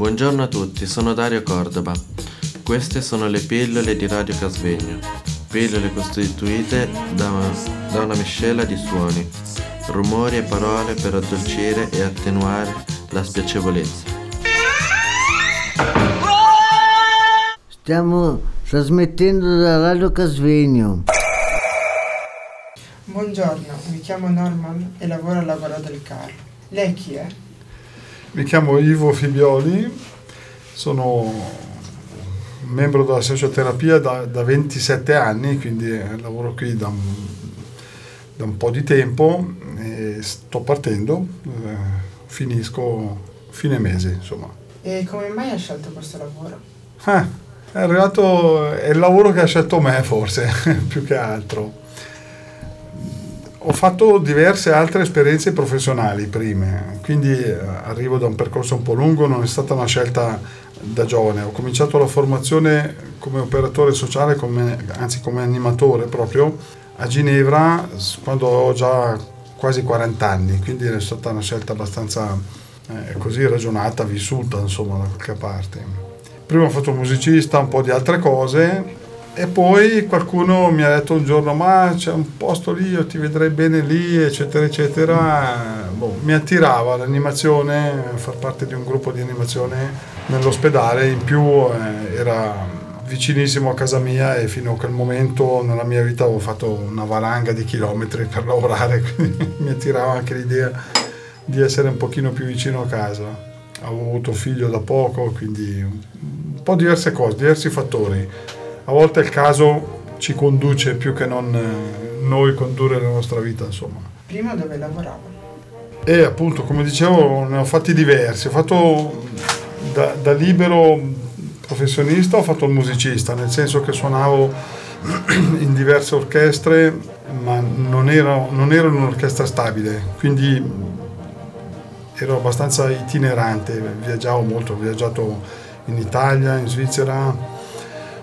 Buongiorno a tutti, sono Dario Cordova. Queste sono le pillole di Radio Casvegno. Pillole costituite da, da una miscela di suoni, rumori e parole per addolcire e attenuare la spiacevolezza. Stiamo trasmettendo da Radio Casvegno. Buongiorno, mi chiamo Norman e lavoro al lavoro del carro. Lei chi è? Mi chiamo Ivo Fibioli, sono membro della socioterapia da, da 27 anni, quindi lavoro qui da un, da un po' di tempo e sto partendo, eh, finisco fine mese insomma. E come mai ha scelto questo lavoro? Ah, è arrivato, è il lavoro che ha scelto me forse, più che altro ho fatto diverse altre esperienze professionali prima, quindi eh, arrivo da un percorso un po' lungo, non è stata una scelta da giovane. Ho cominciato la formazione come operatore sociale, come, anzi come animatore proprio, a Ginevra quando ho già quasi 40 anni, quindi è stata una scelta abbastanza eh, così ragionata, vissuta insomma da qualche parte. Prima ho fatto musicista, un po' di altre cose, e poi qualcuno mi ha detto un giorno, ma c'è un posto lì, io ti vedrei bene lì, eccetera, eccetera. Boh, mi attirava l'animazione, far parte di un gruppo di animazione nell'ospedale, in più eh, era vicinissimo a casa mia e fino a quel momento nella mia vita avevo fatto una valanga di chilometri per lavorare, quindi mi attirava anche l'idea di essere un pochino più vicino a casa. Avevo avuto figlio da poco, quindi un po' diverse cose, diversi fattori a volte il caso ci conduce più che non eh, noi condurre la nostra vita, insomma. Prima dove lavoravo? E appunto, come dicevo, ne ho fatti diversi. Ho fatto da, da libero professionista, ho fatto il musicista, nel senso che suonavo in diverse orchestre, ma non ero, non ero in un'orchestra stabile, quindi ero abbastanza itinerante, viaggiavo molto, ho viaggiato in Italia, in Svizzera,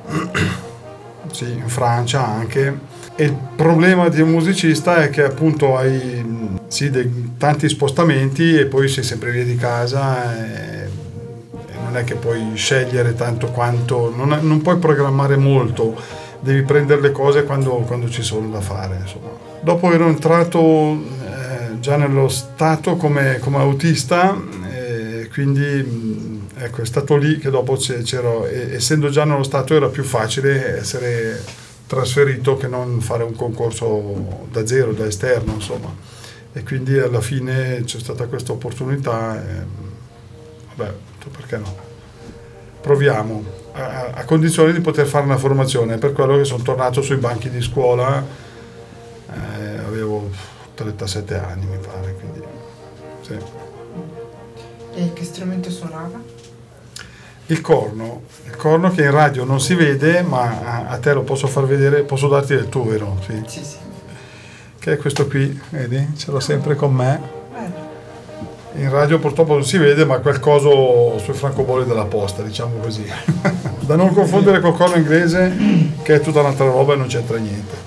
sì, in Francia anche. E il problema di un musicista è che appunto hai sì, dei, tanti spostamenti e poi sei sempre via di casa e, e non è che puoi scegliere tanto quanto, non, è, non, puoi programmare molto, devi prendere le cose quando, quando ci sono da fare. Insomma. Dopo ero entrato eh, già nello stato come, come autista, quindi Ecco, è stato lì che dopo c'era, essendo già nello Stato era più facile essere trasferito che non fare un concorso da zero, da esterno, insomma. E quindi alla fine c'è stata questa opportunità e vabbè, perché no? Proviamo, a, a condizione di poter fare una formazione, per quello che sono tornato sui banchi di scuola, eh, avevo 37 anni mi pare, quindi sì. E che strumento suonava? il corno, il corno che in radio non si vede, ma a, te lo posso far vedere, posso darti del tuo, vero? Sì. sì, sì. Che è questo qui, vedi? Ce l'ho sempre con me. In radio purtroppo non si vede, ma qualcosa sui francobolli della posta, diciamo così. da non confondere col corno inglese, che è tutta un'altra roba e non c'entra niente.